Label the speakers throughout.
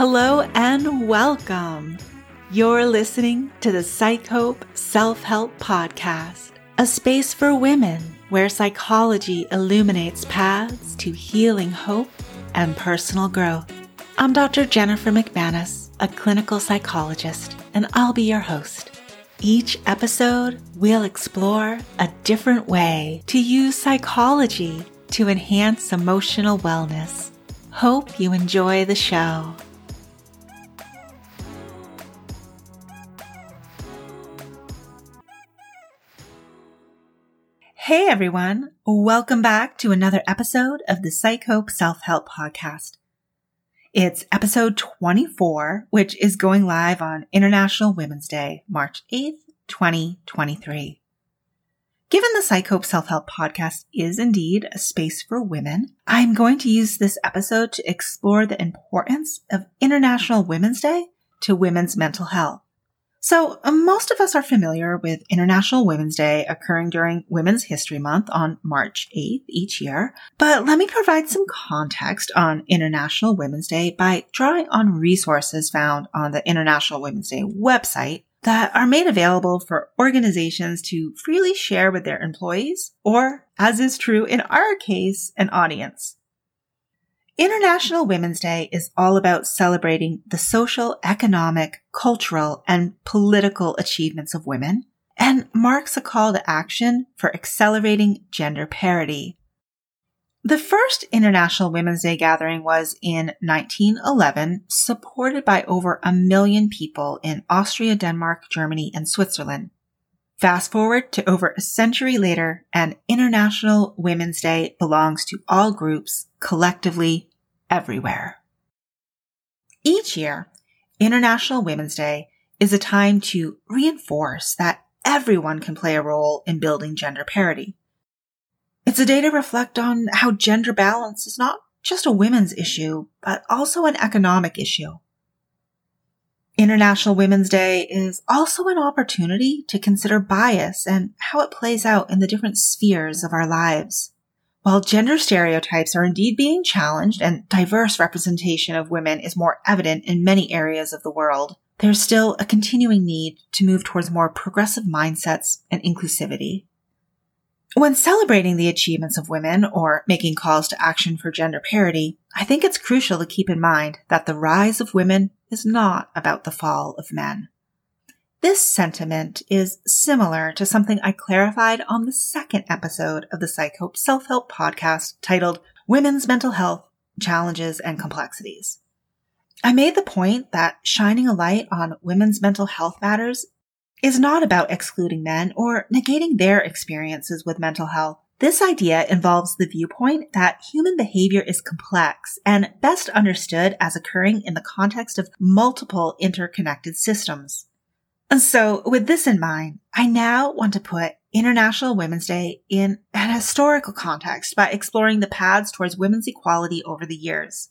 Speaker 1: Hello and welcome. You're listening to the Psychope Self Help Podcast, a space for women where psychology illuminates paths to healing hope and personal growth. I'm Dr. Jennifer McManus, a clinical psychologist, and I'll be your host. Each episode, we'll explore a different way to use psychology to enhance emotional wellness. Hope you enjoy the show. Hey everyone, welcome back to another episode of the Psychope Self Help Podcast. It's episode 24, which is going live on International Women's Day, March 8th, 2023. Given the Psychope Self Help Podcast is indeed a space for women, I'm going to use this episode to explore the importance of International Women's Day to women's mental health. So, um, most of us are familiar with International Women's Day occurring during Women's History Month on March 8th each year, but let me provide some context on International Women's Day by drawing on resources found on the International Women's Day website that are made available for organizations to freely share with their employees, or, as is true in our case, an audience. International Women's Day is all about celebrating the social, economic, cultural, and political achievements of women and marks a call to action for accelerating gender parity. The first International Women's Day gathering was in 1911, supported by over a million people in Austria, Denmark, Germany, and Switzerland. Fast forward to over a century later, and International Women's Day belongs to all groups collectively everywhere. Each year, International Women's Day is a time to reinforce that everyone can play a role in building gender parity. It's a day to reflect on how gender balance is not just a women's issue, but also an economic issue. International Women's Day is also an opportunity to consider bias and how it plays out in the different spheres of our lives. While gender stereotypes are indeed being challenged and diverse representation of women is more evident in many areas of the world, there's still a continuing need to move towards more progressive mindsets and inclusivity. When celebrating the achievements of women or making calls to action for gender parity, I think it's crucial to keep in mind that the rise of women is not about the fall of men. This sentiment is similar to something I clarified on the second episode of the Psychope Self Help podcast titled Women's Mental Health Challenges and Complexities. I made the point that shining a light on women's mental health matters is not about excluding men or negating their experiences with mental health. This idea involves the viewpoint that human behavior is complex and best understood as occurring in the context of multiple interconnected systems. And so with this in mind, I now want to put International Women's Day in an historical context by exploring the paths towards women's equality over the years.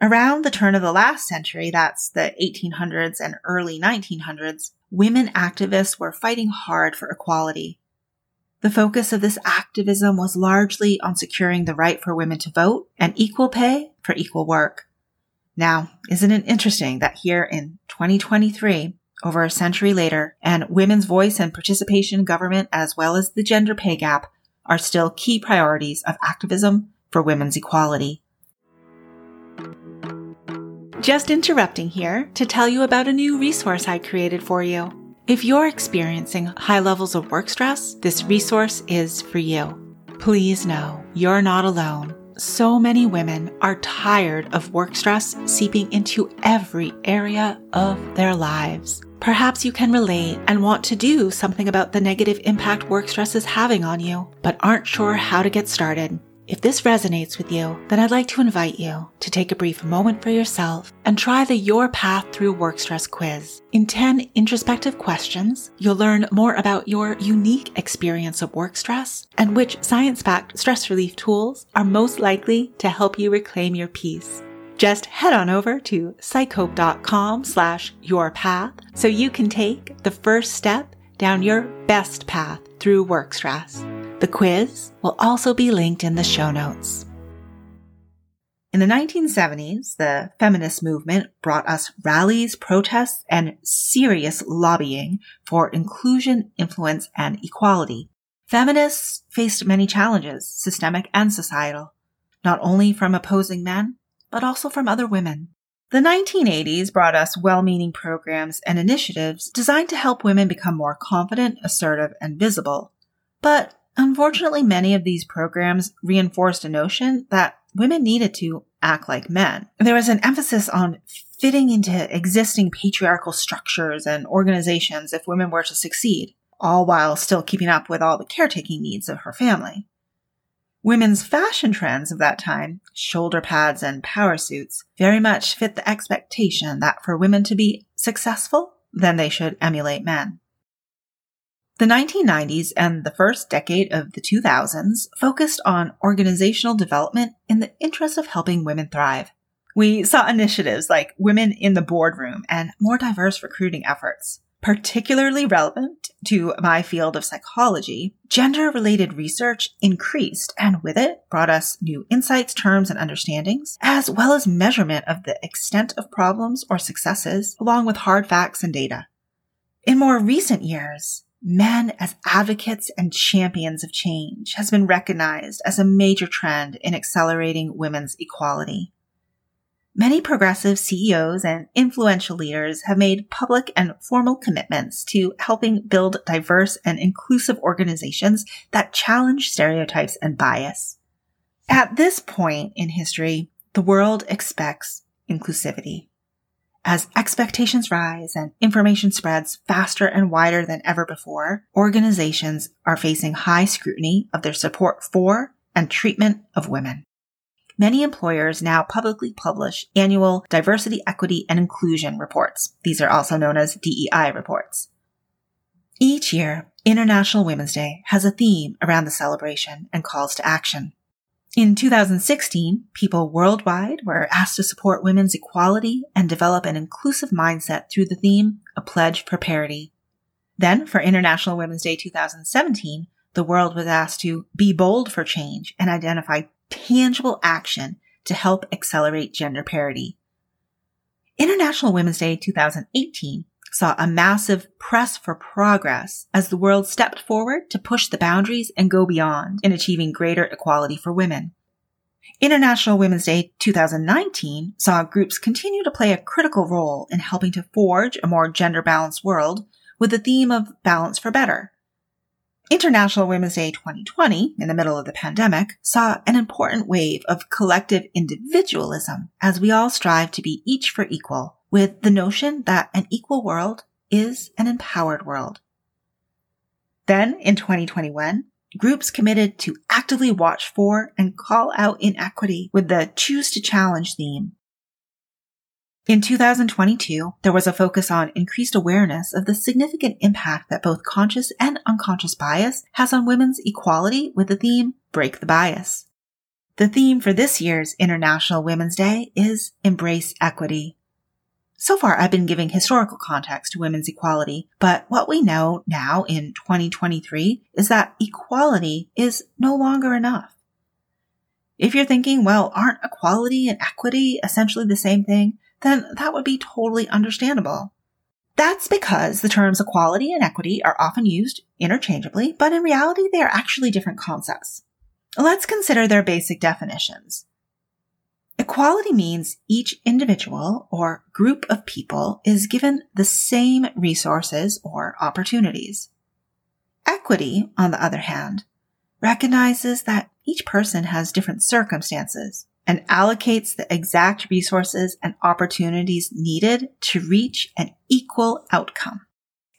Speaker 1: Around the turn of the last century, that's the 1800s and early 1900s, women activists were fighting hard for equality. The focus of this activism was largely on securing the right for women to vote and equal pay for equal work. Now, isn't it interesting that here in 2023, over a century later, and women's voice and participation in government, as well as the gender pay gap, are still key priorities of activism for women's equality. Just interrupting here to tell you about a new resource I created for you. If you're experiencing high levels of work stress, this resource is for you. Please know you're not alone. So many women are tired of work stress seeping into every area of their lives. Perhaps you can relate and want to do something about the negative impact work stress is having on you, but aren't sure how to get started. If this resonates with you, then I'd like to invite you to take a brief moment for yourself and try the Your Path Through Work Stress quiz. In 10 introspective questions, you'll learn more about your unique experience of work stress and which science-backed stress relief tools are most likely to help you reclaim your peace. Just head on over to psychope.com slash your path so you can take the first step down your best path through work stress. The quiz will also be linked in the show notes. In the 1970s, the feminist movement brought us rallies, protests, and serious lobbying for inclusion, influence, and equality. Feminists faced many challenges, systemic and societal, not only from opposing men, but also from other women. The 1980s brought us well meaning programs and initiatives designed to help women become more confident, assertive, and visible. But unfortunately, many of these programs reinforced a notion that women needed to act like men. There was an emphasis on fitting into existing patriarchal structures and organizations if women were to succeed, all while still keeping up with all the caretaking needs of her family. Women's fashion trends of that time, shoulder pads and power suits, very much fit the expectation that for women to be successful, then they should emulate men. The 1990s and the first decade of the 2000s focused on organizational development in the interest of helping women thrive. We saw initiatives like Women in the Boardroom and more diverse recruiting efforts. Particularly relevant to my field of psychology, gender related research increased and with it brought us new insights, terms, and understandings, as well as measurement of the extent of problems or successes, along with hard facts and data. In more recent years, men as advocates and champions of change has been recognized as a major trend in accelerating women's equality. Many progressive CEOs and influential leaders have made public and formal commitments to helping build diverse and inclusive organizations that challenge stereotypes and bias. At this point in history, the world expects inclusivity. As expectations rise and information spreads faster and wider than ever before, organizations are facing high scrutiny of their support for and treatment of women. Many employers now publicly publish annual diversity, equity, and inclusion reports. These are also known as DEI reports. Each year, International Women's Day has a theme around the celebration and calls to action. In 2016, people worldwide were asked to support women's equality and develop an inclusive mindset through the theme, A Pledge for Parity. Then, for International Women's Day 2017, the world was asked to be bold for change and identify tangible action to help accelerate gender parity. International Women's Day 2018 saw a massive press for progress as the world stepped forward to push the boundaries and go beyond in achieving greater equality for women. International Women's Day 2019 saw groups continue to play a critical role in helping to forge a more gender balanced world with the theme of balance for better. International Women's Day 2020, in the middle of the pandemic, saw an important wave of collective individualism as we all strive to be each for equal with the notion that an equal world is an empowered world. Then in 2021, groups committed to actively watch for and call out inequity with the choose to challenge theme. In 2022, there was a focus on increased awareness of the significant impact that both conscious and unconscious bias has on women's equality with the theme Break the Bias. The theme for this year's International Women's Day is Embrace Equity. So far, I've been giving historical context to women's equality, but what we know now in 2023 is that equality is no longer enough. If you're thinking, well, aren't equality and equity essentially the same thing? Then that would be totally understandable. That's because the terms equality and equity are often used interchangeably, but in reality, they are actually different concepts. Let's consider their basic definitions. Equality means each individual or group of people is given the same resources or opportunities. Equity, on the other hand, recognizes that each person has different circumstances and allocates the exact resources and opportunities needed to reach an equal outcome.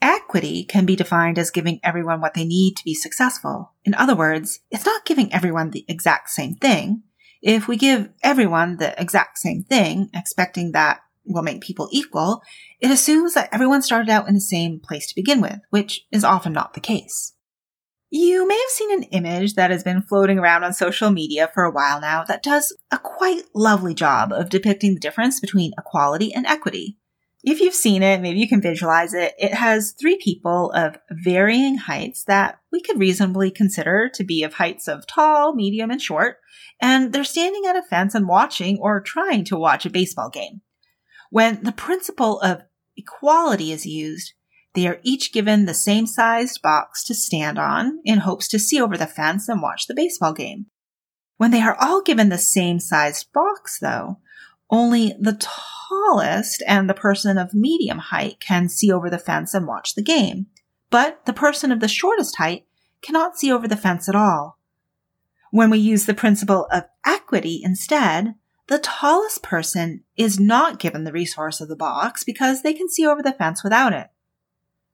Speaker 1: Equity can be defined as giving everyone what they need to be successful. In other words, it's not giving everyone the exact same thing. If we give everyone the exact same thing, expecting that will make people equal, it assumes that everyone started out in the same place to begin with, which is often not the case. You may have seen an image that has been floating around on social media for a while now that does a quite lovely job of depicting the difference between equality and equity. If you've seen it, maybe you can visualize it. It has three people of varying heights that we could reasonably consider to be of heights of tall, medium, and short. And they're standing at a fence and watching or trying to watch a baseball game. When the principle of equality is used, they are each given the same sized box to stand on in hopes to see over the fence and watch the baseball game. When they are all given the same sized box, though, only the tallest and the person of medium height can see over the fence and watch the game. But the person of the shortest height cannot see over the fence at all. When we use the principle of equity instead, the tallest person is not given the resource of the box because they can see over the fence without it.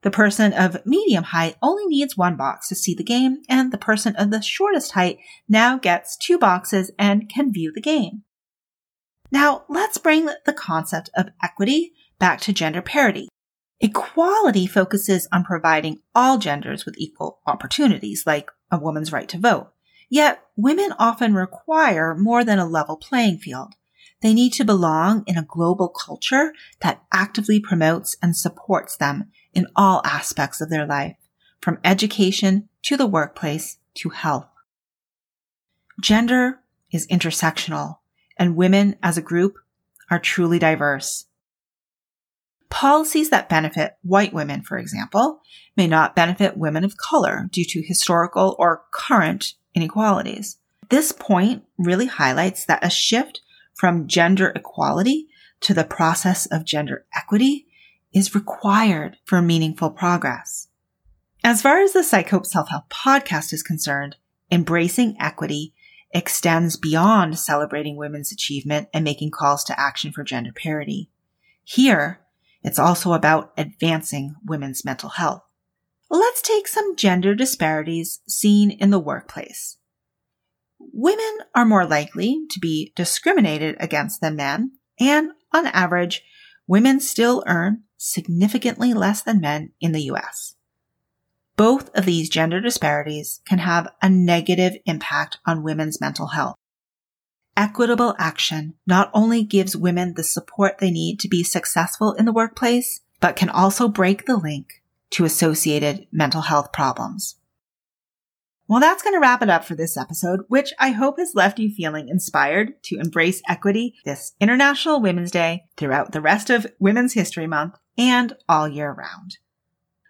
Speaker 1: The person of medium height only needs one box to see the game, and the person of the shortest height now gets two boxes and can view the game. Now, let's bring the concept of equity back to gender parity. Equality focuses on providing all genders with equal opportunities, like a woman's right to vote. Yet, women often require more than a level playing field. They need to belong in a global culture that actively promotes and supports them in all aspects of their life, from education to the workplace to health. Gender is intersectional and women as a group are truly diverse. Policies that benefit white women, for example, may not benefit women of color due to historical or current inequalities. This point really highlights that a shift from gender equality to the process of gender equity is required for meaningful progress. As far as the PsycHope Self-Help podcast is concerned, embracing equity extends beyond celebrating women's achievement and making calls to action for gender parity. Here, it's also about advancing women's mental health. Let's take some gender disparities seen in the workplace. Women are more likely to be discriminated against than men, and on average, women still earn significantly less than men in the US. Both of these gender disparities can have a negative impact on women's mental health. Equitable action not only gives women the support they need to be successful in the workplace, but can also break the link to associated mental health problems. Well, that's going to wrap it up for this episode, which I hope has left you feeling inspired to embrace equity this International Women's Day throughout the rest of Women's History Month and all year round.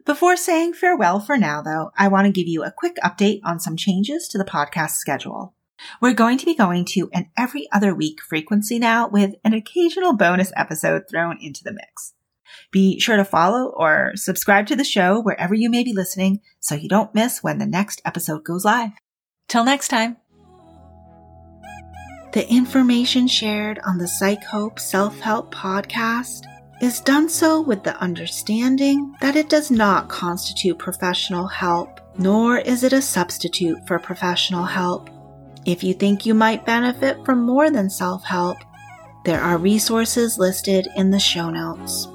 Speaker 1: Before saying farewell for now, though, I want to give you a quick update on some changes to the podcast schedule. We're going to be going to an every other week frequency now with an occasional bonus episode thrown into the mix. Be sure to follow or subscribe to the show wherever you may be listening so you don't miss when the next episode goes live. Till next time. The information shared on the PsycHope Self Help podcast is done so with the understanding that it does not constitute professional help, nor is it a substitute for professional help. If you think you might benefit from more than self help, there are resources listed in the show notes.